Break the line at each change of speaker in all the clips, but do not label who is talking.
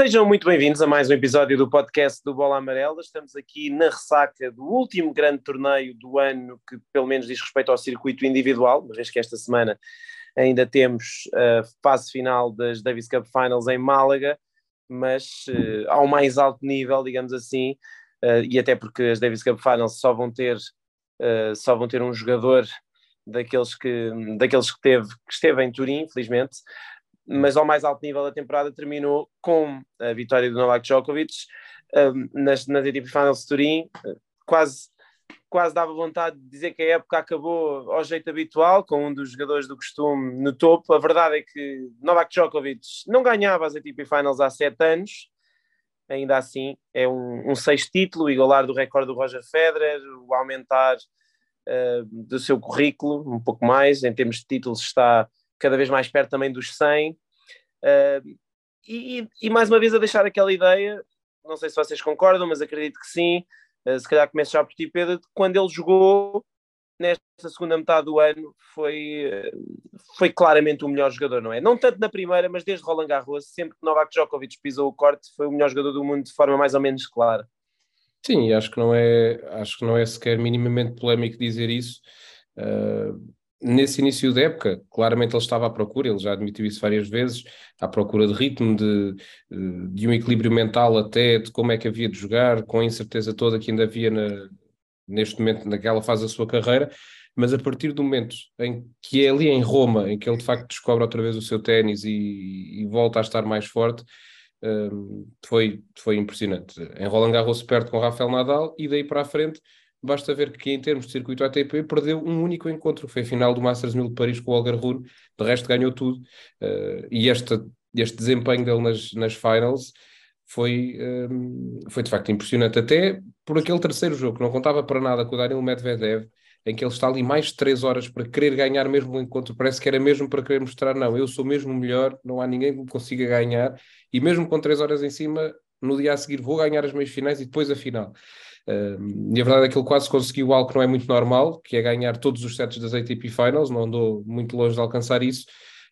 Sejam muito bem-vindos a mais um episódio do podcast do Bola Amarela. Estamos aqui na ressaca do último grande torneio do ano, que pelo menos diz respeito ao circuito individual, uma vez que esta semana ainda temos a fase final das Davis Cup Finals em Málaga, mas uh, ao mais alto nível, digamos assim, uh, e até porque as Davis Cup Finals só vão ter, uh, só vão ter um jogador daqueles que, daqueles que, teve, que esteve em Turim, infelizmente, mas ao mais alto nível da temporada terminou com a vitória do Novak Djokovic um, nas, nas ATP Finals de Turim, quase, quase dava vontade de dizer que a época acabou ao jeito habitual, com um dos jogadores do costume no topo. A verdade é que Novak Djokovic não ganhava as ATP Finals há sete anos, ainda assim é um, um sexto título, igualar do recorde do Roger Federer, o aumentar uh, do seu currículo um pouco mais, em termos de títulos está cada vez mais perto também dos 100. Uh, e, e, mais uma vez a deixar aquela ideia, não sei se vocês concordam, mas acredito que sim, uh, se calhar começo já por ti, Pedro, quando ele jogou nesta segunda metade do ano foi, uh, foi claramente o melhor jogador, não é? Não tanto na primeira, mas desde Roland Garros, sempre que Novak Djokovic pisou o corte, foi o melhor jogador do mundo de forma mais ou menos clara.
Sim, acho que não é, acho que não é sequer minimamente polémico dizer isso. Uh, nesse início da época, claramente ele estava à procura, ele já admitiu isso várias vezes, à procura de ritmo, de, de um equilíbrio mental até, de como é que havia de jogar, com a incerteza toda que ainda havia na, neste momento, naquela fase da sua carreira, mas a partir do momento em que é ali em Roma, em que ele de facto descobre outra vez o seu ténis e, e volta a estar mais forte, um, foi, foi impressionante. Em Roland Garros perde com Rafael Nadal e daí para a frente basta ver que em termos de circuito ATP perdeu um único encontro, foi a final do Masters 1000 de Paris com o Olga Rune, de resto ganhou tudo, uh, e este, este desempenho dele nas, nas finals foi, um, foi de facto impressionante, até por aquele terceiro jogo, que não contava para nada com o Daniel Medvedev, em que ele está ali mais de três horas para querer ganhar mesmo o encontro, parece que era mesmo para querer mostrar, não, eu sou mesmo melhor, não há ninguém que me consiga ganhar, e mesmo com três horas em cima, no dia a seguir vou ganhar as meias finais e depois a final. Uh, e a verdade é que ele quase conseguiu algo que não é muito normal, que é ganhar todos os sets das ATP Finals, não andou muito longe de alcançar isso.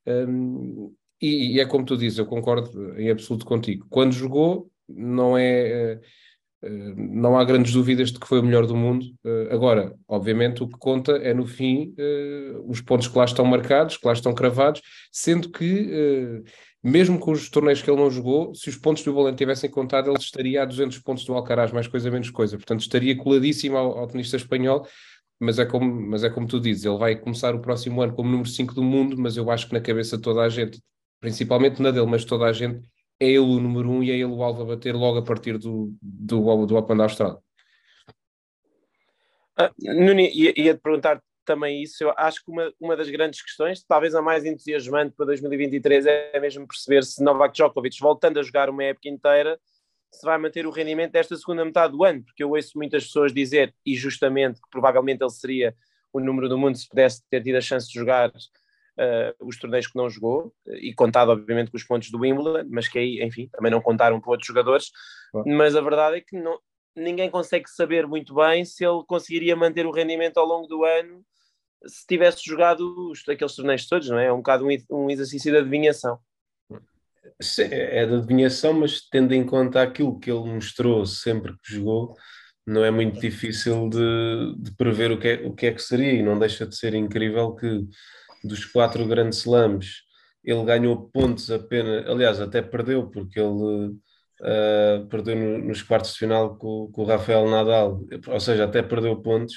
Um, e, e, é como tu dizes, eu concordo em absoluto contigo. Quando jogou, não é. Uh, não há grandes dúvidas de que foi o melhor do mundo. Uh, agora, obviamente, o que conta é no fim os pontos que lá estão marcados, que lá estão cravados, sendo que mesmo com os torneios que ele não jogou, se os pontos do Valente tivessem contado, ele estaria a 200 pontos do Alcaraz, mais coisa menos coisa. Portanto, estaria coladíssimo ao, ao tenista espanhol, mas é, como, mas é como tu dizes, ele vai começar o próximo ano como número 5 do mundo, mas eu acho que na cabeça de toda a gente, principalmente na dele, mas toda a gente, é ele o número 1 um, e é ele o alvo a bater logo a partir do, do, do Open da Austrália.
Ah, Nuni, ia-te perguntar também isso. Eu acho que uma, uma das grandes questões, talvez a mais entusiasmante para 2023, é mesmo perceber se Novak Djokovic, voltando a jogar uma época inteira, se vai manter o rendimento desta segunda metade do ano, porque eu ouço muitas pessoas dizer, e justamente, que provavelmente ele seria o número do mundo se pudesse ter tido a chance de jogar uh, os torneios que não jogou, e contado obviamente com os pontos do Wimbledon, mas que aí, enfim, também não contaram para outros jogadores, mas a verdade é que não, ninguém consegue saber muito bem se ele conseguiria manter o rendimento ao longo do ano se tivesse jogado os, aqueles torneios todos, não é? É um bocado um, um exercício de adivinhação.
Sim, é de adivinhação, mas tendo em conta aquilo que ele mostrou sempre que jogou, não é muito difícil de, de prever o que, é, o que é que seria, e não deixa de ser incrível que dos quatro grandes slams ele ganhou pontos apenas, aliás, até perdeu, porque ele uh, perdeu no, nos quartos de final com, com o Rafael Nadal, ou seja, até perdeu pontos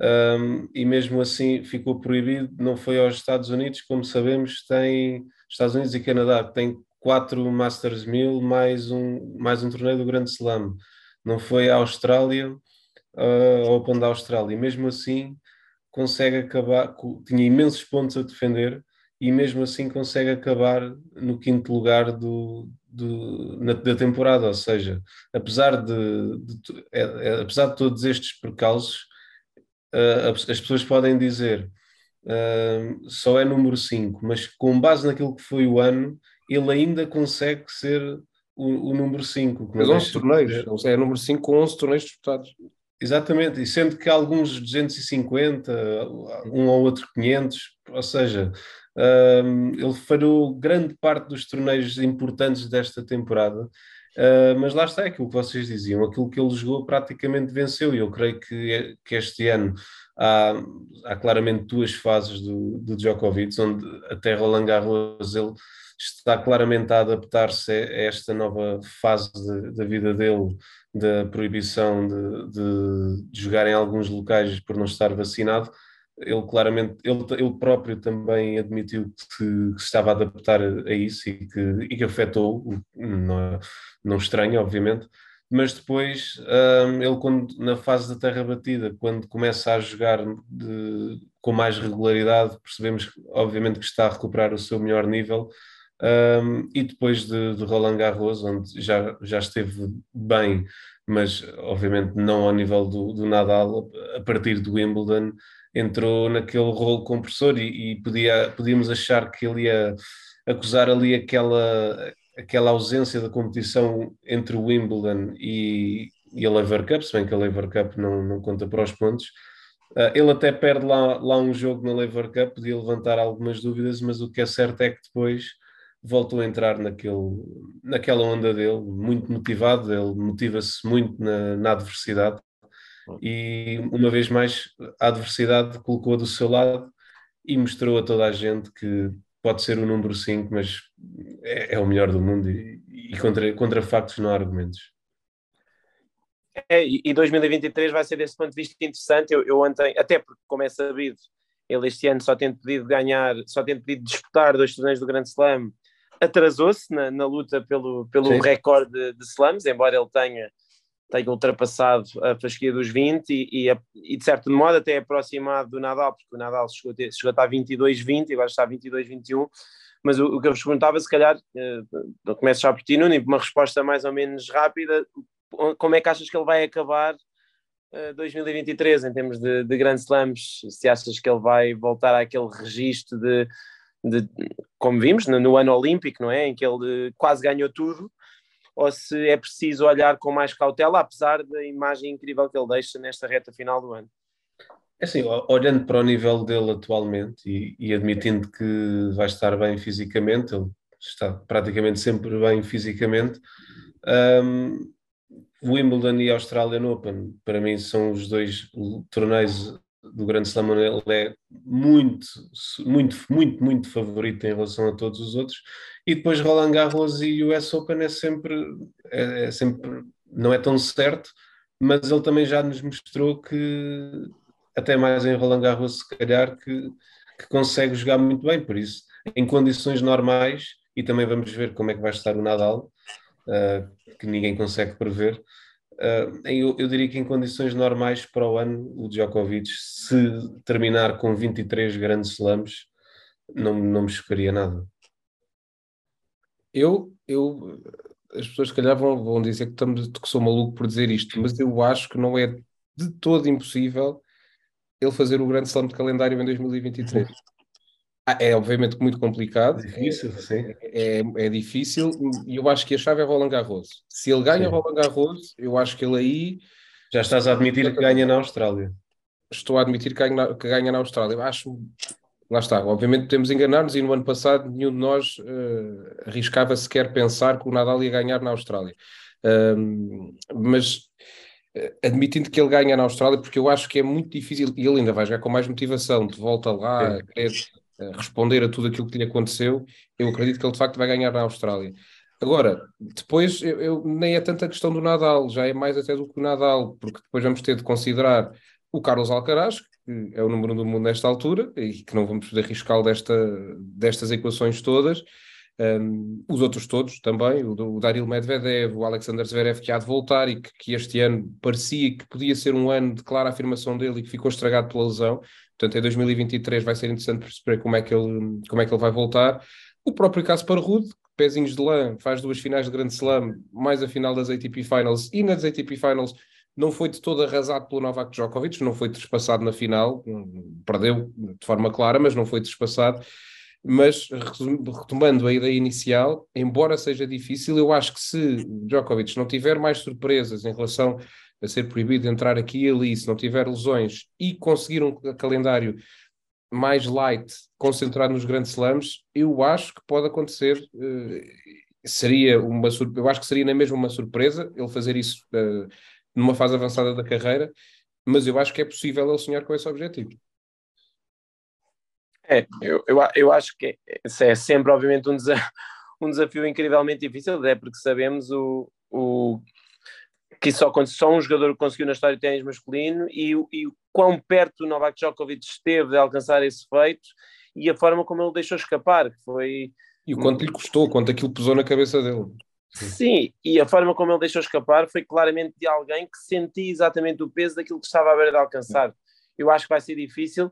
um, e mesmo assim ficou proibido, não foi aos Estados Unidos, como sabemos, tem Estados Unidos e Canadá, tem quatro Masters 1000 mais um, mais um torneio do Grande Slam. Não foi à Austrália, uh, Open da Austrália, e mesmo assim consegue acabar, tinha imensos pontos a defender e mesmo assim consegue acabar no quinto lugar do, do na, da temporada, ou seja, apesar de, de é, é, apesar de todos estes percalços, uh, as pessoas podem dizer uh, só é número 5, mas com base naquilo que foi o ano, ele ainda consegue ser o, o número 5.
Mas 11 torneios, é número 5 com 11 torneios disputados.
Exatamente, e sendo que alguns 250, um ou outro 500, ou seja, Uh, ele falhou grande parte dos torneios importantes desta temporada. Uh, mas lá está é aquilo que vocês diziam, aquilo que ele jogou praticamente venceu, e eu creio que, que este ano há, há claramente duas fases do, do Djokovic, onde até Roland Garros ele está claramente a adaptar-se a esta nova fase da vida dele, da proibição de, de, de, jogar em alguns locais por não estar vacinado. Ele claramente, ele, ele próprio também admitiu que que se estava a adaptar a, a, isso e que, e que afetou, não, não estranho, obviamente, mas depois um, ele quando, na fase da terra batida, quando começa a jogar de, com mais regularidade, percebemos obviamente que está a recuperar o seu melhor nível um, e depois de, de, Roland Garros, onde já, já esteve bem, mas obviamente não ao nível do, do Nadal, a partir do Wimbledon, entrou naquele rolo compressor e, e podia, podíamos achar que ele ia acusar ali aquela, aquela ausência da competição entre o Wimbledon e, e a Lever Cup, se bem que a Lever Cup não, não conta para os pontos. Uh, ele até perde lá, lá um jogo na Lever Cup, podia levantar algumas dúvidas, mas o que é certo é que depois voltou a entrar naquele, naquela onda dele, muito motivado, ele motiva-se muito na, na, adversidade e uma vez mais a adversidade colocou do seu lado e mostrou a toda a gente que pode ser o número 5, mas é, é, o melhor do mundo e, e, contra, contra factos não há argumentos.
É, e 2023 vai ser desse ponto de vista interessante. Eu, eu ontem, até porque, como é sabido, ele este ano só tem pedido ganhar, só tem pedido disputar dois torneios do Grande Slam atrasou-se na, na, luta pelo, pelo recorde de, de, slams, embora ele tenha, tenha ultrapassado a fasquia dos 20 e, e, e, de certo modo até aproximado do Nadal, porque o Nadal chegou a, chegou a estar 22-20 e agora está 22-21. Mas o, o, que eu vos perguntava, se calhar, uh, começo já por ti, Nuno, uma resposta mais ou menos rápida. Como é que achas que ele vai acabar uh, 2023 em termos de, de Grand Slams? Se achas que ele vai voltar àquele registro de de, como vimos no, no, ano olímpico, não é? Em que ele quase ganhou tudo, ou se é preciso olhar com mais cautela, apesar da imagem incrível que ele deixa nesta reta final do ano.
É assim, olhando para o nível dele atualmente e, e admitindo que vai estar bem fisicamente, ele está praticamente sempre bem fisicamente. Um, Wimbledon e Australian Open, para mim, são os dois torneios do Grande Slam, ele é muito, muito, muito, muito favorito em relação a todos os outros. E depois Roland Garros e US Open é sempre, é, é sempre, não é tão certo, mas ele também já nos mostrou que, até mais em Roland Garros, se calhar, que, que consegue jogar muito bem. Por isso, em condições normais, e também vamos ver como é que vai estar o Nadal, uh, que ninguém consegue prever eu, eu, diria que em condições normais para o ano, o Djokovic, se terminar com 23 grandes slams, não, não me chocaria nada.
Eu, eu, as pessoas se calhar vão, vão dizer que, estamos, que sou maluco por dizer isto, mas eu acho que não é de todo impossível ele fazer o grande slam de calendário em 2023. Ah, é obviamente muito complicado.
É difícil, é, sim.
É, é, difícil e eu acho que a chave é Roland Garros. Se ele ganha sim. Roland Garros, eu acho que ele aí.
Já estás a admitir que ganha na Austrália.
Estou a admitir que ganha na, que ganha na Austrália. Acho. Lá está. Obviamente podemos enganar-nos e no ano passado nenhum de nós uh, arriscava sequer pensar que o Nadal ia ganhar na Austrália. Uh, mas eh, admitindo que ele ganha na Austrália, porque eu acho que é muito difícil e ele ainda vai jogar com mais motivação de volta lá, é. querer responder a tudo aquilo que lhe aconteceu, eu acredito que ele de facto vai ganhar na Austrália. Agora, depois eu, eu, nem é tanta questão do Nadal, já é mais até do que o Nadal, porque depois vamos ter de considerar o Carlos Alcaraz, que é o número do mundo nesta altura, e que não vamos poder arriscá-lo desta, destas equações todas. Um, os outros todos também, o, o Daryl Medvedev, o Alexander Zverev, que há de voltar e que, que, este ano parecia que podia ser um ano de clara afirmação dele e que ficou estragado pela lesão. Portanto, em 2023 vai ser interessante perceber como é que ele, como é que ele vai voltar. O próprio caso para Rude, pezinhos de lã, faz duas finais de Grande Slam, mais a final das ATP Finals, e nas ATP Finals não foi de todo arrasado pelo Novak Djokovic, não foi trespassado na final, perdeu de forma clara, mas não foi trespassado. Mas retomando a ideia inicial, embora seja difícil, eu acho que se Djokovic não tiver mais surpresas em relação a ser proibido de entrar aqui e ali, se não tiver lesões e conseguir um calendário mais light, concentrado nos grandes slams, eu acho que pode acontecer. Uh, seria uma eu acho que seria na mesma uma surpresa ele fazer isso uh, numa fase avançada da carreira, mas eu acho que é possível ele sonhar com esse objetivo.
É, eu, eu, eu acho que é, é sempre, obviamente, um desafio, um desafio incrivelmente difícil, é porque sabemos o, o que só, só um jogador conseguiu na história do ténis masculino e, e o quão perto o Novak Djokovic esteve de alcançar esse feito e a forma como ele deixou escapar, que foi...
E o quanto lhe custou, quanto aquilo pesou na cabeça dele.
Sim, e a forma como ele deixou escapar foi claramente de alguém que sentia exatamente o peso daquilo que estava à beira de alcançar. Eu acho que vai ser difícil,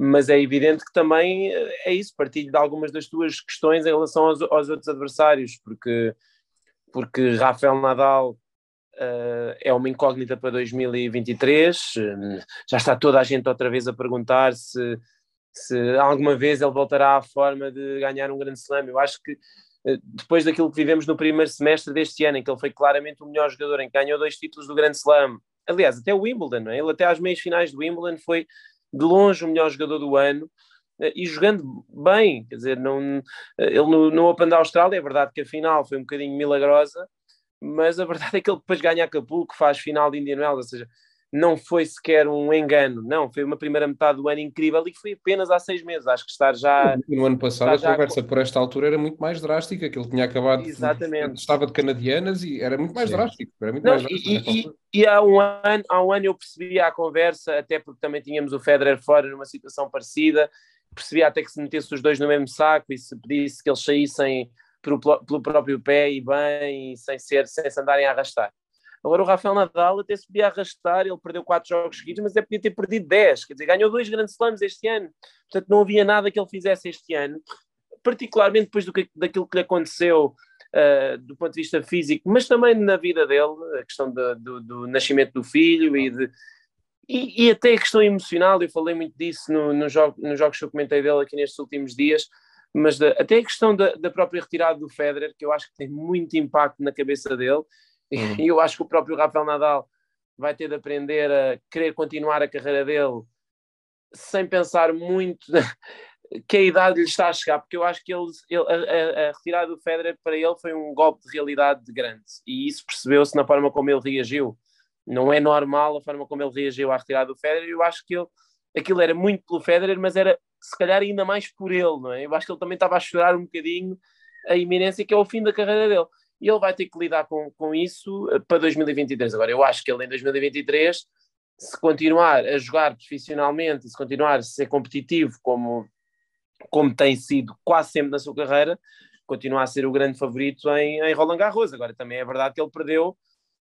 mas é evidente que também eh, é isso, partilho de algumas das tuas questões em relação aos, aos outros adversários, porque, porque Rafael Nadal uh, é uma incógnita para 2023. Uh, já está toda a gente outra vez a perguntar se, se alguma vez ele voltará à forma de ganhar um grande slam. Eu acho que depois daquilo que vivemos no primeiro semestre deste ano, em que ele foi claramente o melhor jogador, em que ganhou dois títulos do Grande Slam, aliás, até o Wimbledon, é? ele até às meias finais do Wimbledon foi de longe o melhor jogador do ano eh, e jogando bem, quer dizer, não, ele no, no Open da Austrália, é verdade que a final foi um bocadinho milagrosa, mas a verdade é que ele depois ganha Acapulco, faz final de Indian Wells, ou seja, não foi sequer um engano, não, foi uma primeira metade do ano incrível e foi apenas há seis meses, acho que estar já...
No ano passado a conversa por esta altura era muito mais drástica, que ele tinha acabado,
Exatamente.
De, estava de canadianas e era muito mais Sim. drástico, era muito não, mais drástico
e, e, e, há, um ano, há um ano eu percebi a conversa, até porque também tínhamos o Federer fora numa situação parecida, percebi até que se metesse os dois no mesmo saco e se pedisse que eles saíssem pelo, pelo próprio pé e bem, sem, ser, sem se andarem a arrastar. Agora o Rafael Nadal até se podia arrastar, ele perdeu quatro jogos seguidos, mas é podia ter perdido dez, quer dizer, ganhou dois grandes slams este ano, portanto não havia nada que ele fizesse este ano, particularmente depois do que, daquilo que lhe aconteceu uh, do ponto de vista físico, mas também na vida dele, a questão de, do, do, nascimento do filho e de e, e, até a questão emocional, eu falei muito disso no, no jogo, nos jogos que eu comentei dele aqui nestes últimos dias, mas da, até a questão da, da, própria retirada do Federer, que eu acho que tem muito impacto na cabeça dele, uhum. e eu acho que o próprio Rafael Nadal vai ter de aprender a querer continuar a carreira dele sem pensar muito que a idade lhe está a chegar, porque eu acho que ele, ele a, a, retirada do Federer para ele foi um golpe de realidade grande, e isso percebeu-se na forma como ele reagiu. Não é normal a forma como ele reagiu à retirada do Federer, eu acho que ele, aquilo era muito pelo Federer, mas era se calhar ainda mais por ele, não é? Eu acho que ele também estava a chorar um bocadinho a iminência que é o fim da carreira dele. E ele vai ter que lidar com, com isso eh, para 2023. Agora, eu acho que ele em 2023, se continuar a jogar profissionalmente, se continuar a ser competitivo como, como tem sido quase sempre na sua carreira, continua a ser o grande favorito em, em Roland Garros. Agora, também é verdade que ele perdeu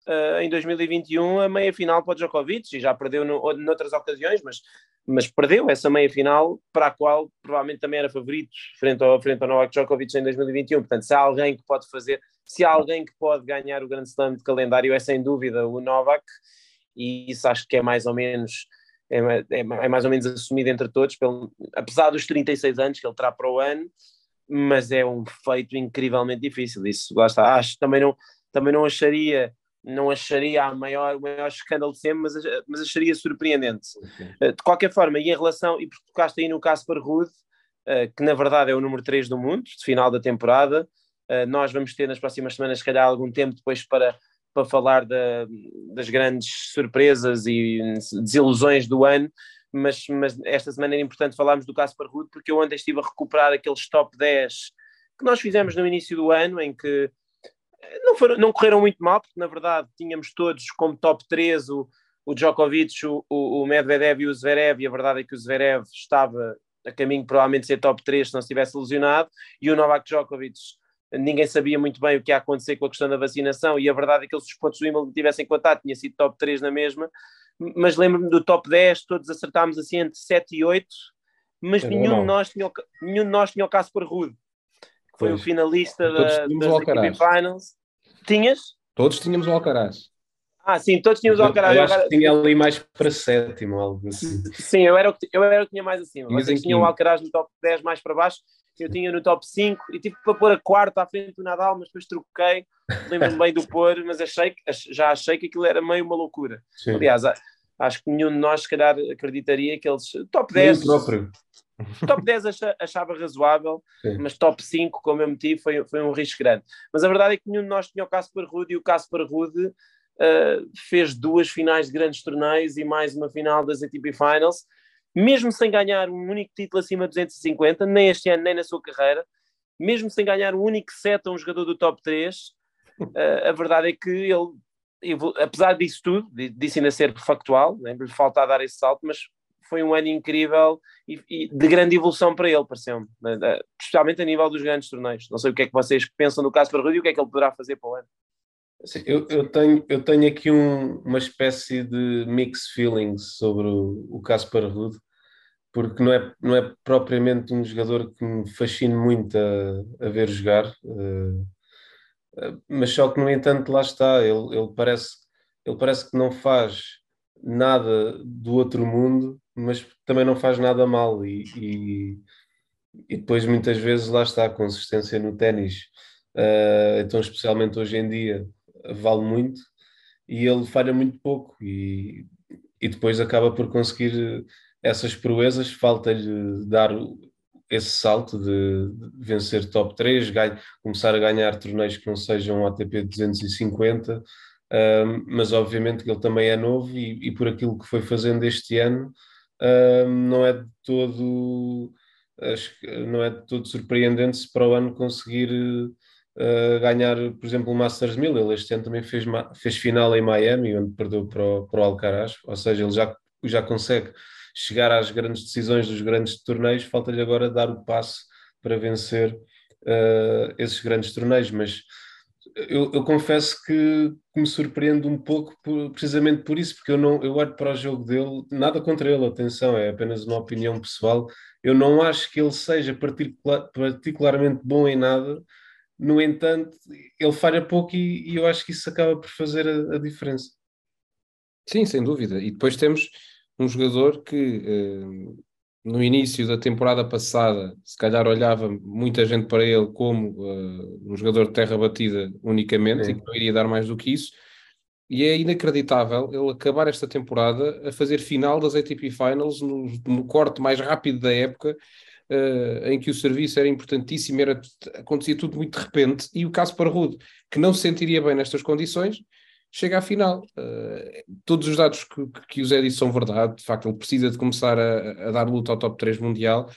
uh, em 2021 a meia final para o Djokovic e já perdeu no, noutras ocasiões, mas mas perdeu essa meia final para a qual provavelmente também era favorito frente ao, frente ao Novak Djokovic em 2021. Portanto, se há alguém que pode fazer, se há alguém que pode ganhar o Grande Slam de calendário, é sem dúvida o Novak, e isso acho que é mais ou menos. É, é, é mais ou menos assumido entre todos, pelo, apesar dos 36 anos que ele terá para o ano, mas é um feito incrivelmente difícil. Isso lá está. Acho também não, também não acharia não acharia a maior, o maior escândalo de sempre, mas, mas acharia surpreendente. Okay. Eh, de qualquer forma, e em relação, e porque tocaste aí no Casper Ruud, uh, que na verdade é o número 3 do mundo, de final da temporada, nós vamos ter nas próximas semanas, se calhar, algum tempo depois para, para falar da, das grandes surpresas e desilusões do ano, mas, mas esta semana era importante falarmos do Casper Ruud, porque eu ontem estive a recuperar aqueles top 10 que nós fizemos no início do ano, em que não, foram, não correram muito mal, porque na verdade tínhamos todos como top 3 o, o Djokovic, o, o Medvedev e o Zverev, e a verdade é que o Zverev estava a caminho provavelmente ser top 3 se não estivesse lesionado, e o Novak Djokovic ninguém sabia muito bem o que ia acontecer com a questão da vacinação, e a verdade é que se os pontos do Wimbledon tivessem contado, tinha sido top 3 na mesma, mas lembro-me do top 10, todos acertámos assim entre 7 e 8, mas nenhum de, nós tinha, nenhum de nós tinha o caso por Rude, que foi pois. o finalista da, das Finals. Tinhas?
Todos tínhamos o Alcaraz.
Ah, sim, todos tínhamos o Alcaraz.
Eu acho que tinha ali mais para sétimo, algo assim.
Sim, eu era o que, eu era o que tinha mais acima. Mas Vocês tinham o Alcaraz no top 10 mais para baixo, eu tinha no top 5 e tive para pôr a quarta à frente do Nadal, mas depois troquei. Lembro-me bem do pôr, mas achei, já achei que aquilo era meio uma loucura. Sim. Aliás, acho que nenhum de nós, se calhar, acreditaria que eles. Top 10.
próprio.
top 10 achava razoável, Sim. mas top 5, como eu meti, foi, foi um risco grande. Mas a verdade é que nenhum de nós tinha o Casper Ruud e o Casper Ruud uh, fez duas finais de grandes torneios e mais uma final das ATP Finals, mesmo sem ganhar um único título acima de 250, nem este ano, nem na sua carreira, mesmo sem ganhar um único set a um jogador do top 3, uh, eh, a verdade é que ele, apesar disso tudo, disse ainda ser factual, lhe falta dar esse salto, mas foi um ano incrível e, e de grande evolução para ele, pareceu-me, né, especialmente a nível dos grandes torneios. Não sei o que é que vocês pensam do caso para e o que é que ele poderá fazer para o ano.
Eu, eu, tenho, eu tenho aqui um, uma espécie de mixed feelings sobre o, Caspar Rude, porque não é, não é propriamente um jogador que me fascine muito a, a ver jogar, uh, mas só que, no entanto, lá está, ele, ele, parece, ele parece que não faz nada do outro mundo, mas também não faz nada mal, e, e, e depois muitas vezes lá está a consistência no ténis. Uh, então, especialmente hoje em dia, vale muito e ele falha muito pouco e, e depois acaba por conseguir essas proezas, falta-lhe dar esse salto de, de vencer top 3, ganha, começar a ganhar torneios que não sejam ATP 250, um, mas obviamente que ele também é novo e, e, por aquilo que foi fazendo este ano, um, não é de todo não é de todo surpreendente se para o ano conseguir uh, ganhar, por exemplo, o Masters 1000. Ele este ano também fez, fez final em Miami, onde perdeu para o, para o Alcaraz, ou seja, ele já, já consegue chegar às grandes decisões dos grandes torneios, falta-lhe agora dar o passo para vencer uh, esses grandes torneios, mas eu, eu confesso que, me surpreende um pouco por, precisamente por isso, porque eu não eu olho para o jogo dele, nada contra ele, atenção, é apenas uma opinião pessoal. Eu não acho que ele seja particular, particularmente bom em nada, no entanto, ele falha pouco e, e eu acho que isso acaba por fazer a, a, diferença.
Sim, sem dúvida. E depois temos um jogador que eh, no início da temporada passada, se calhar olhava muita gente para ele como uh, um jogador de terra batida unicamente Sim. e que não iria dar mais do que isso. E é inacreditável ele acabar esta temporada a fazer final das ATP Finals no, no corte mais rápido da época uh, em que o serviço era importantíssimo, era, acontecia tudo muito de repente, e o caso para Rude, que não se sentiria bem nestas condições, chega à final. Uh, todos os dados que, que o Zé disse são verdade, de facto, ele precisa de começar a, a dar luta ao top 3 mundial,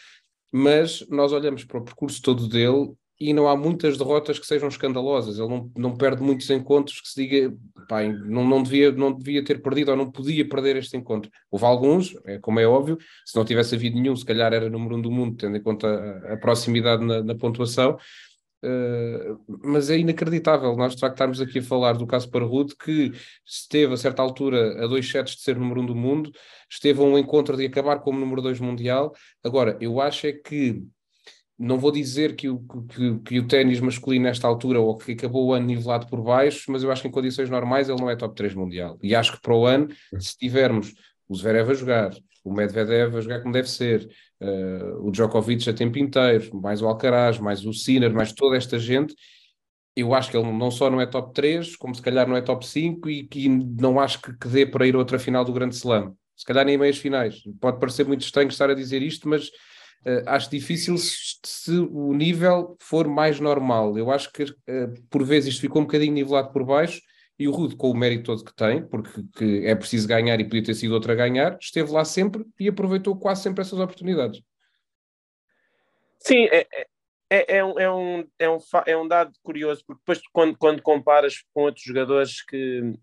mas nós olhamos para o percurso todo dele e não há muitas derrotas que sejam escandalosas. Ele não, não perde muitos encontros que se diga, pá, não, não, devia, não devia ter perdido ou não podia perder este encontro. Houve alguns, é, como é óbvio, se não tivesse havido nenhum, se calhar era número um do mundo, tendo em conta a, a proximidade na, na pontuação. Uh, mas é inacreditável nós de facto estarmos aqui a falar do caso Parrude que esteve a certa altura a dois sets de ser número um do mundo, esteve a um encontro de acabar como número dois mundial. Agora, eu acho é que não vou dizer que o, que, que o ténis masculino nesta altura ou que acabou o ano nivelado por baixo, mas eu acho que em condições normais ele não é top 3 mundial. E acho que para o ano, se tivermos o Zverev a jogar, o Medvedev a jogar como deve ser, uh, o Djokovic a tempo inteiro, mais o Alcaraz, mais o Sinner, mais toda esta gente, eu acho que ele não só não é top 3, como se calhar não é top 5 e que não acho que, que dê para ir outra final do Grande Slam. Se calhar nem meias finais. Pode parecer muito estranho estar a dizer isto, mas acho difícil se, se, o nível for mais normal. Eu acho que uh, por vezes isto ficou um bocadinho nivelado por baixo e o Rude, com o mérito todo que tem, porque é preciso ganhar e podia ter sido outra a ganhar, esteve lá sempre e aproveitou quase sempre essas oportunidades.
Sim, é, é, é, é, um, é, um, é, um, é um dado curioso, porque depois quando, quando comparas com outros jogadores que,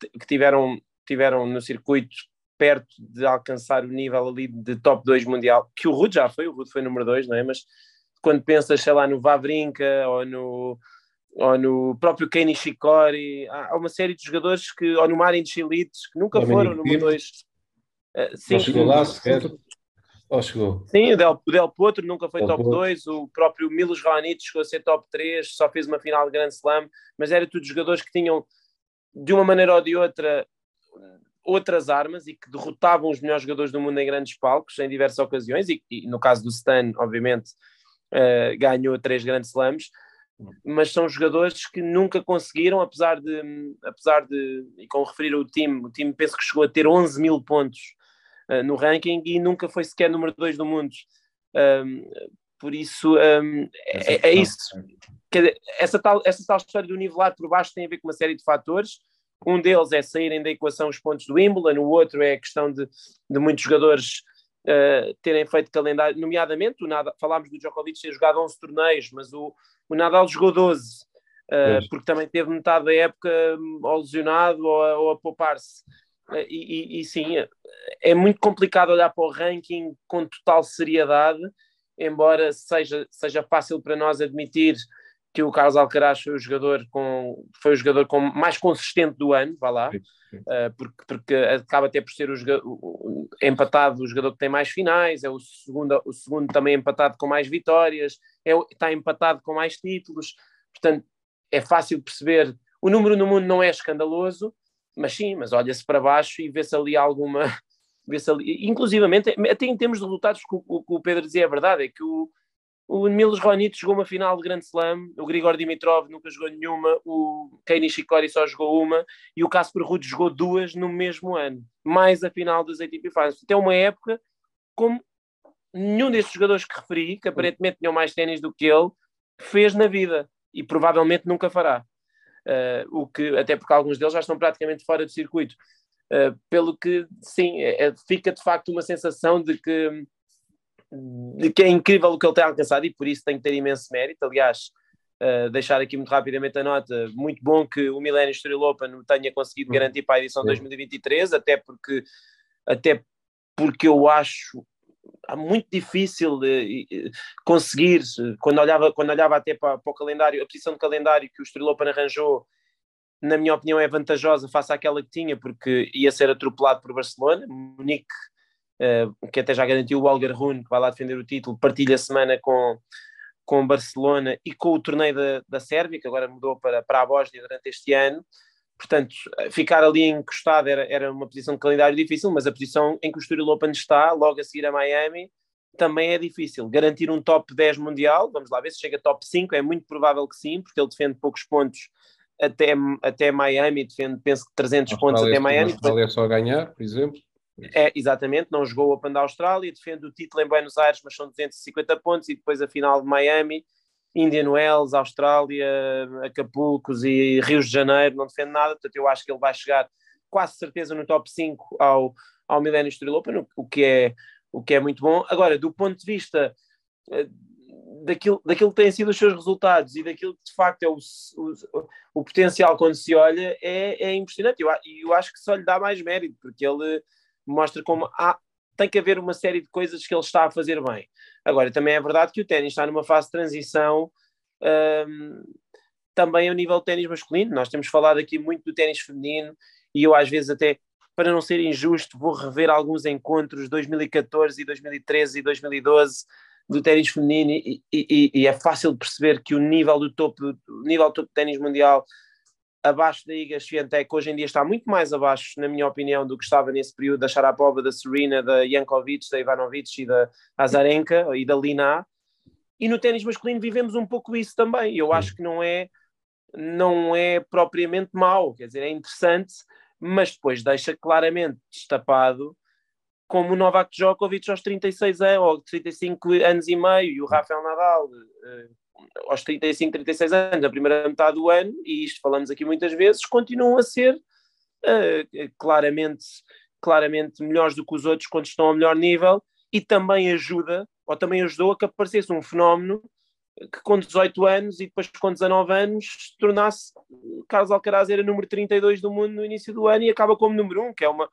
que, que tiveram, tiveram no circuito perto de alcançar o nível ali de top 2 mundial, que o Rude já foi, o Rude foi número 2, não é? Mas quando pensas, sei lá, no Vavrinka ou no, ou no próprio Kenny Shikori, há uma série de jogadores que, ou no Marin Chilites, que nunca foram número 2.
Uh, sim, chegou lá sequer. Oh, chegou.
Sim, o Del, o Del Potro nunca foi Del top 2, o próprio Milos Raonic chegou a ser top 3, só fez uma final de Grand Slam, mas era tudo jogadores que tinham, de uma maneira ou de outra, outras armas e que derrotavam os melhores jogadores do mundo em grandes palcos em diversas ocasiões e, e no caso do Stan, obviamente, uh, ganhou três grandes slams, mas são jogadores que nunca conseguiram, apesar de, apesar de e com referir ao time, o time penso que chegou a ter 11 mil pontos uh, no ranking e nunca foi sequer número 2 do mundo. Um, por isso, um, é, é, isso. Dizer, essa, tal, essa tal história do nivelar por baixo tem a ver com uma série de fatores. Um deles é saírem da equação os pontos do Wimbledon, o outro é a questão de, de muitos jogadores uh, terem feito calendário, nomeadamente, o Nadal, falámos do Djokovic ter jogado 11 torneios, mas o, o Nadal jogou 12, uh, eh, porque também teve metade da época hum, ou lesionado ou a, ou a poupar-se. Uh, e, e, e, sim, é muito complicado olhar para o ranking com total seriedade, embora seja, seja fácil para nós admitir que o Carlos Alcaraz foi o jogador com foi o jogador com mais consistente do ano, vá lá, uh, porque, porque acaba até por ser o, jogador, o, empatado o jogador que tem mais finais, é o segundo, o segundo também empatado com mais vitórias, é, está empatado com mais títulos, portanto é fácil perceber. O número no mundo não é escandaloso, mas sim, mas olha-se para baixo e vê-se ali alguma. Vê-se ali, inclusivamente, até em termos de resultados, o que o Pedro dizia é verdade, é que o, o Milos Ronito jogou uma final de Grande Slam, o Grigor Dimitrov nunca jogou nenhuma, o Kei Nishikori só jogou uma e o Casper Ruud jogou duas no mesmo ano, mais a final das ATP Finals. Até uma época como nenhum destes jogadores que referi, que aparentemente tinham mais ténis do que ele, fez na vida e provavelmente nunca fará. Uh, o que, até porque alguns deles já estão praticamente fora do circuito. Uh, pelo que, sim, é, fica de facto uma sensação de que de que é incrível o que ele tem alcançado e por isso tem que ter imenso mérito. Aliás, uh, deixar aqui muito rapidamente a nota, muito bom que o Millennium Street Open tenha conseguido uhum. garantir para a edição 2023, até porque, até porque eu acho muito difícil conseguir, quando olhava, quando olhava até para, para, o calendário, a posição de calendário que o Street Open arranjou, na minha opinião, é vantajosa face àquela que tinha, porque ia ser atropelado por Barcelona. Munique uh, que até já garantiu o Rune, que vai lá defender o título, partilha a semana com, com Barcelona e com o torneio da, da Sérvia, que agora mudou para, para a Bósnia durante este ano. Portanto, ficar ali encostado era, era uma posição de calendário difícil, mas a posição em que o Estoril Open está, logo a seguir a Miami, também é difícil. Garantir um top 10 mundial, vamos lá ver se chega a top 5, é muito provável que sim, porque ele defende poucos pontos até, até Miami, defende, penso que 300 pontos até Miami.
Austrália só ganhar, por exemplo.
É, exatamente, não jogou o Open da Austrália, defende o título em Buenos Aires, mas são 250 pontos, e depois a final de Miami, Indian Wells, Austrália, Acapulco e Rio de Janeiro, não defende nada, portanto eu acho que ele vai chegar quase certeza no top 5 ao, ao Millennium Street Open, o, que é, o que é muito bom. Agora, do ponto de vista eh, daquilo, daquilo que têm sido os seus resultados e daquilo que de facto é o, o, o potencial quando se olha, é, é impressionante. E eu, eu acho que só lhe dá mais mérito, porque ele mostra como há, tem que haver uma série de coisas que ele está a fazer bem. Agora, também é verdade que o ténis está numa fase de transição um, também ao nível do ténis masculino. Nós temos falado aqui muito do ténis feminino e eu às vezes até, para não ser injusto, vou rever alguns encontros de 2014 e 2013 e 2012 do ténis feminino e, e, e, é fácil de perceber que o nível do topo, o nível do topo do ténis mundial abaixo da Iga Swiatek, hoje em dia está muito mais abaixo, na minha opinião, do que estava nesse período da Sharapova, da Serena, da Jankovic, da Ivanovic e da Azarenka e da Lina. E no ténis masculino vivemos um pouco isso também. Eu acho que não é, não é propriamente mau, quer dizer, é interessante, mas depois deixa claramente destapado como o Novak Djokovic aos 36 anos, ou 35 anos e meio, e o Rafael Nadal eh, aos 35, 36 anos, a primeira metade do ano, e isto falamos aqui muitas vezes, continuam a ser uh, claramente, claramente melhores do que os outros quando estão ao melhor nível, e também ajuda, ou também ajudou a que aparecesse um fenómeno que com 18 anos e depois com 19 anos tornasse Carlos Alcaraz era número 32 do mundo no início do ano e acaba como número 1, que é uma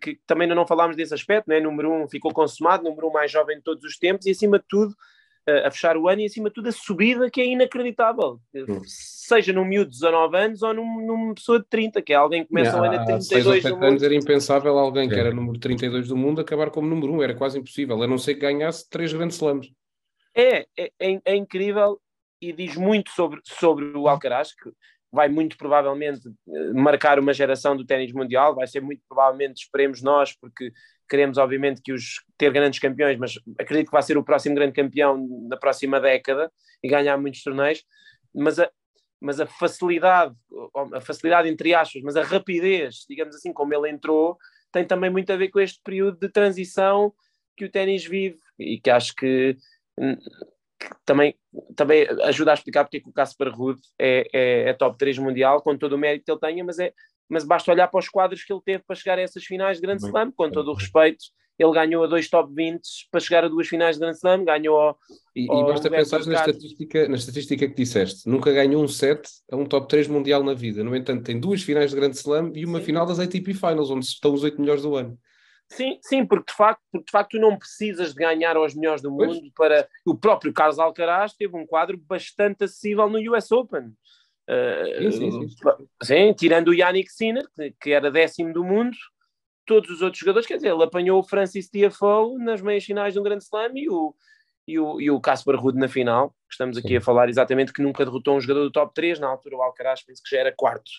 que também não falámos desse aspecto, né? número 1 ficou consumado, número 1 mais jovem de todos os tempos e acima de tudo a fechar o ano e, acima de tudo, a subida que é inacreditável. Hum. Seja num miúdo de 19 anos ou num, numa pessoa de 30, que é alguém que começa o ano a 32
do anos era impensável alguém que era número 32 do mundo acabar como número 1, era quase impossível, a não ser que ganhasse três grandes slams.
É, é, é, é incrível e diz muito sobre, sobre o Alcaraz, que vai muito provavelmente eh, marcar uma geração do ténis mundial, vai ser muito provavelmente, esperemos nós, porque queremos obviamente que os ter grandes campeões, mas acredito que vai ser o próximo grande campeão na próxima década e ganhar muitos torneios, mas a, mas a facilidade, a facilidade entre aspas, mas a rapidez, digamos assim, como ele entrou, tem também muito a ver com este período de transição que o ténis vive e que acho que, que também, também ajuda a explicar porque é que o Casper Ruud é, é, é, top 3 mundial, com todo o mérito que ele tenha, mas, é, mas basta olhar para os quadros que ele teve para chegar a essas finais de Grande Slam, com todo o respeito ele ganhou a dois top 20 para chegar a duas finais de Grand Slam, ganhou ao,
E, ao e basta pensar na estatística, na estatística que disseste, nunca ganhou um set a um top 3 mundial na vida, no entanto tem duas finais de Grand Slam e uma sim. final das ATP Finals, onde estão os oito melhores do ano.
Sim, sim, porque de facto, porque de facto tu não precisas de ganhar aos melhores do mundo pois. para... O próprio Carlos Alcaraz teve um quadro bastante acessível no US Open. Uh, sim, sim, sim. sim, tirando o Yannick Sinner, que, era décimo do mundo, todos os outros jogadores, quer dizer, ele apanhou o Francis Tiafoe nas meias finais de um grande slam e o, e o, e o Casper Ruud na final, que estamos aqui a falar exatamente que nunca derrotou um jogador do top 3, na altura o Alcaraz penso que já era quarto,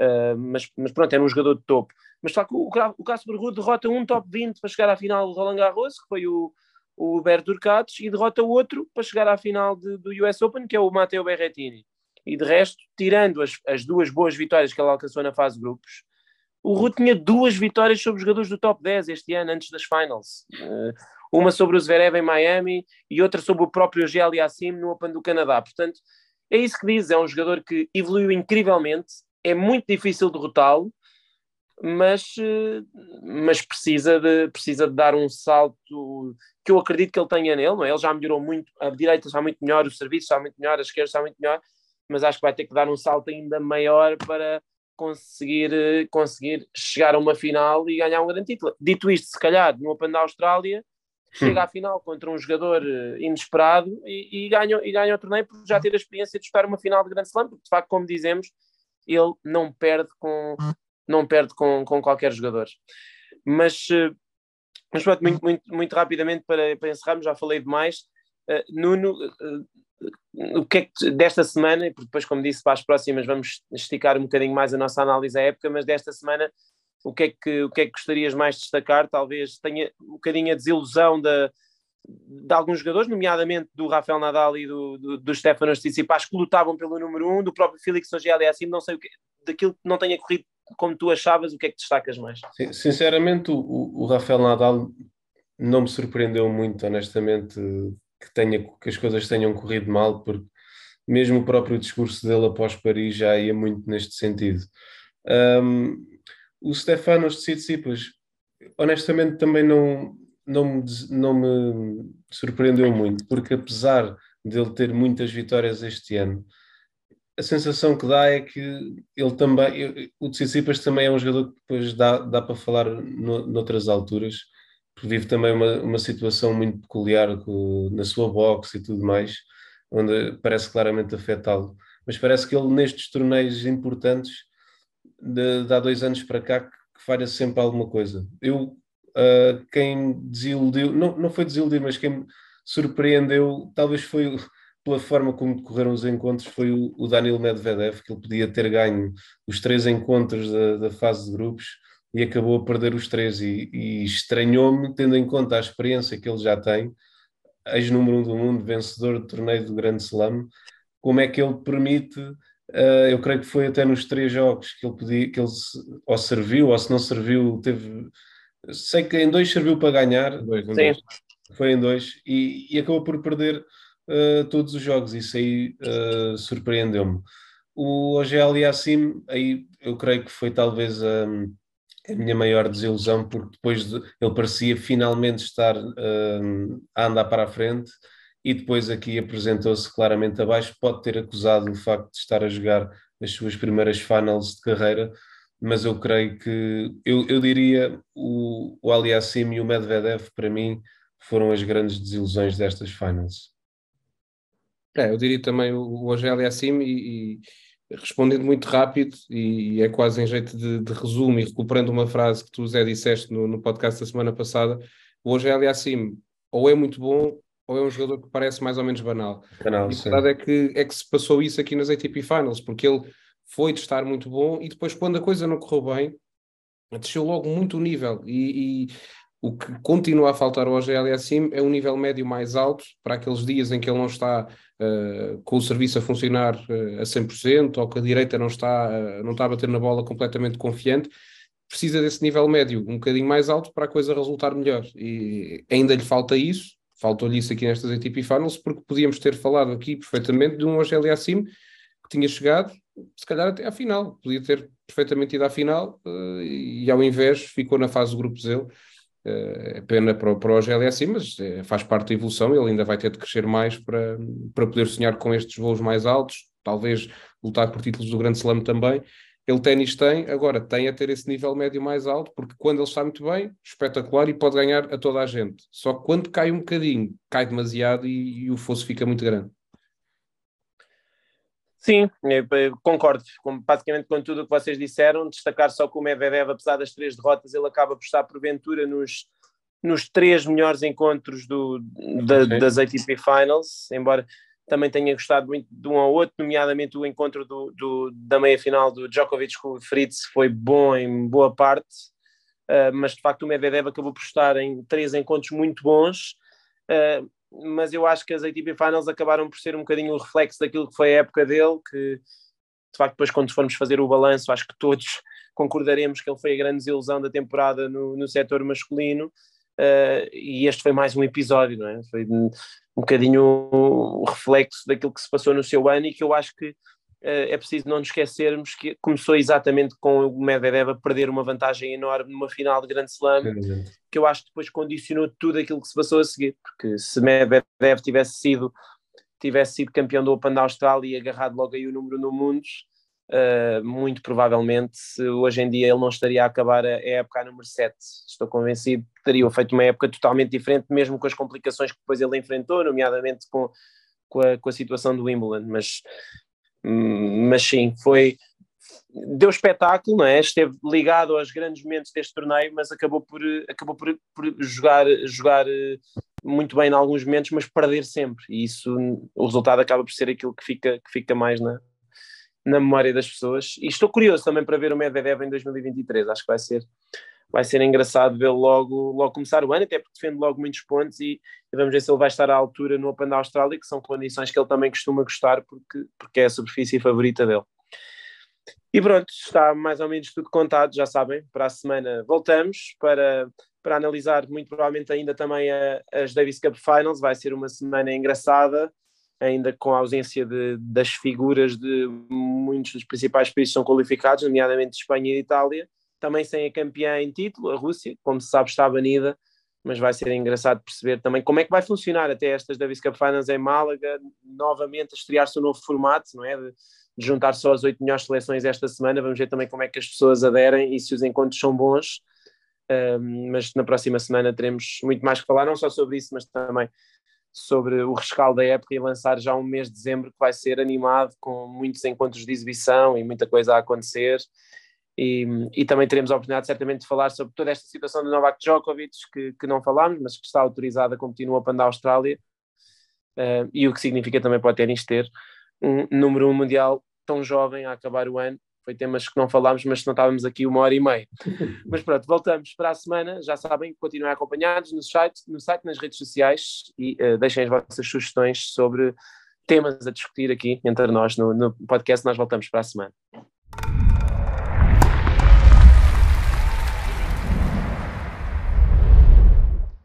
uh, mas, mas pronto, era um jogador de topo. Mas só que o, o Casper Ruud derrota um top 20 para chegar à final do Roland Garros, que foi o, o Huberto Urcatos, e derrota outro para chegar à final de, do US Open, que é o Matteo Berrettini. E de resto, tirando as, as duas boas vitórias que ele alcançou na fase de grupos, o Ruth tinha duas vitórias sobre os jogadores do top 10 este ano, antes das finals. Uh, uma sobre o Zverev em Miami e outra sobre o próprio Gelli Assim no Open do Canadá. Portanto, é isso que diz. É um jogador que evoluiu incrivelmente. É muito difícil derrotá-lo, mas, uh, mas precisa, de, precisa de dar um salto que eu acredito que ele tenha nele. É? Ele já melhorou muito, a direita está muito melhor, o serviço está muito melhor, a esquerda está muito melhor, mas acho que vai ter que dar um salto ainda maior para conseguir, eh, conseguir chegar a uma final e ganhar um grande título. Dito isto, se calhar no Open da Austrália, chega à final contra um jogador eh, inesperado e, e, ganha, e ganha o torneio por já ter a experiência de estar uma final de Grande Slam, porque de facto, como dizemos, ele não perde com, não perde com, com qualquer jogador. Mas, eh, mas pronto, muito, muito, muito rapidamente para, para encerrarmos, já falei demais. Uh, Nuno, uh, o que é que desta semana, porque depois, como disse, para as próximas vamos esticar um bocadinho mais a nossa análise à época, mas desta semana, o que é que, o que, é que gostarias mais de destacar? Talvez tenha um bocadinho a desilusão da, de alguns jogadores, nomeadamente do Rafael Nadal e do, do, do Stefanos Tsitsipas, que lutavam pelo número um, do próprio Félix Auger assim, não sei o que, daquilo que não tenha corrido como tu achavas, o que é que destacas mais?
Sinceramente, o, o Rafael Nadal não me surpreendeu muito, honestamente, que, tenha, que as coisas tenham corrido mal, porque mesmo o próprio discurso dele após Paris já ia muito neste sentido. Um, o Stefanos Tsitsipas, honestamente, também não, não, me, não me surpreendeu muito, porque apesar dele ter muitas vitórias este ano, a sensação que dá é que ele também, o Tsitsipas também é um jogador que depois dá, dá para falar no, noutras alturas, vive também uma, uma situação muito peculiar com, na sua boxe e tudo mais, onde parece claramente afetá-lo. Mas parece que ele, nestes torneios importantes, de, de há dois anos para cá, que, falha sempre alguma coisa. Eu, uh, quem desiludiu, não, não foi desiludir, mas quem me surpreendeu, talvez foi pela forma como decorreram os encontros, foi o, o Daniel Medvedev, que ele podia ter ganho os três encontros da, da fase de grupos e acabou a perder os três e, e estranhou-me, tendo em conta a experiência que ele já tem, ex-número um do mundo, vencedor do torneio do Grande Slam, como é que ele permite, uh, eu creio que foi até nos três jogos que ele podia, que ele ou serviu, ou se não serviu, teve, sei que em dois serviu para ganhar, dois, em dois. foi em dois, e, e, acabou por perder uh, todos os jogos, isso aí uh, surpreendeu-me. O OGL Yassim, aí eu creio que foi talvez a. Um, a minha maior desilusão, porque depois de, ele parecia finalmente estar uh, a andar para a frente e depois aqui apresentou-se claramente abaixo. Pode ter acusado o facto de estar a jogar as suas primeiras finals de carreira, mas eu creio que, eu, eu diria, o, o Aliassim e o Medvedev, para mim, foram as grandes desilusões destas finals.
É, eu diria também o, o Aliassim e, e respondendo muito rápido e é quase em jeito de, de, resumo e recuperando uma frase que tu, Zé, disseste no, no podcast da semana passada, hoje é assim, ou é muito bom ou é um jogador que parece mais ou menos banal. banal e a verdade é que, é que se passou isso aqui nas ATP Finals, porque ele foi de estar muito bom e depois quando a coisa não correu bem, desceu logo muito o nível e, e o que continua a faltar ao assim é um nível médio mais alto para aqueles dias em que ele não está uh, com o serviço a funcionar uh, a 100% ou que a direita não está, uh, não está a bater na bola completamente confiante. Precisa desse nível médio um bocadinho mais alto para a coisa resultar melhor. E ainda lhe falta isso, faltou-lhe isso aqui nestas ATP Finals, porque podíamos ter falado aqui perfeitamente de um Assim que tinha chegado, se calhar até à final, podia ter perfeitamente ido à final e ao invés ficou na fase de grupos ele. Uh, pena para, para o assim, mas uh, faz parte da evolução, ele ainda vai ter de crescer mais para, para poder sonhar com estes voos mais altos, talvez lutar por títulos do Grande Slam também, ele ténis tem, agora tem a ter esse nível médio mais alto, porque quando ele está muito bem, espetacular e pode ganhar a toda a gente. Só que quando cai um bocadinho, cai demasiado e, e o fosso fica muito grande.
Sim, concordo com, basicamente com tudo o que vocês disseram. Destacar só que o Medvedev, apesar das três derrotas, ele acaba por estar porventura nos, nos três melhores encontros do, da, das ATP Finals, embora também tenha gostado muito de um ao outro, nomeadamente o encontro do, do da meia-final do Djokovic com o Fritz foi bom em boa parte, uh, mas de facto o Medvedev acabou por estar em três encontros muito bons, uh, mas eu acho que as ATP Finals acabaram por ser um bocadinho o reflexo daquilo que foi a época dele, que de facto depois quando formos fazer o balanço, acho que todos concordaremos que ele foi a grande desilusão da temporada no, no setor masculino, uh, e este foi mais um episódio, não é? Foi um bocadinho o reflexo daquilo que se passou no seu ano e que eu acho que é preciso não nos esquecermos que começou exatamente com o Medvedev a perder uma vantagem enorme numa final de Grande Slam, que eu acho que depois condicionou tudo aquilo que se passou a seguir, porque se Medvedev tivesse sido tivesse sido campeão do Open da Austrália e agarrado logo aí o número no mundo, uh, muito provavelmente hoje em dia ele não estaria a acabar a, a época número 7. Estou convencido que teria feito uma época totalmente diferente, mesmo com as complicações que depois ele enfrentou, nomeadamente com, com, a, com a situação do Wimbledon. Mas, mas sim, foi. Deu espetáculo, não é? Esteve ligado aos grandes momentos deste torneio, mas acabou por, acabou por, por jogar, jogar eh, muito bem em alguns momentos, mas perder sempre. E isso, o resultado acaba por ser aquilo que fica, que fica mais na, na memória das pessoas. E estou curioso também para ver o Medvedev em 2023. Acho que vai ser, vai ser engraçado vê-lo logo, logo começar o ano, até porque defende logo muitos pontos e, e, vamos ver se ele vai estar à altura no Open da Austrália, que são condições que ele também costuma gostar, porque, porque é a superfície favorita dele. E pronto, está mais ou menos tudo contado, já sabem, para a semana voltamos para, para analisar muito provavelmente ainda também a, as Davis Cup Finals, vai ser uma semana engraçada, ainda com a ausência de, das figuras de muitos dos principais países que são qualificados, nomeadamente Espanha e Itália, também sem a campeã em título, a Rússia, como se sabe está banida, mas vai ser engraçado perceber também como é que vai funcionar até estas Davis Cup Finals em Málaga, novamente a estrear-se um novo formato, não é? De, de juntar só as oito melhores seleções esta semana, vamos ver também como é que as pessoas aderem e se os encontros são bons, um, mas na próxima semana teremos muito mais que falar, não só sobre isso, mas também sobre o rescaldo da época e lançar já um mês de dezembro que vai ser animado com muitos encontros de exibição e muita coisa a acontecer. E, e também teremos a oportunidade certamente de falar sobre toda esta situação do Novak Djokovic que, que não falámos, mas que está autorizada a competir no Open da Austrália uh, e o que significa também para o ténis ter um número um mundial tão jovem a acabar o ano foi temas que não falámos, mas não estávamos aqui uma hora e meia. mas pronto, voltamos para a semana. Já sabem, continuem acompanhados no site, no site nas redes sociais e uh, deixem as vossas sugestões sobre temas a discutir aqui entre nós no, no podcast. Nós voltamos para a semana.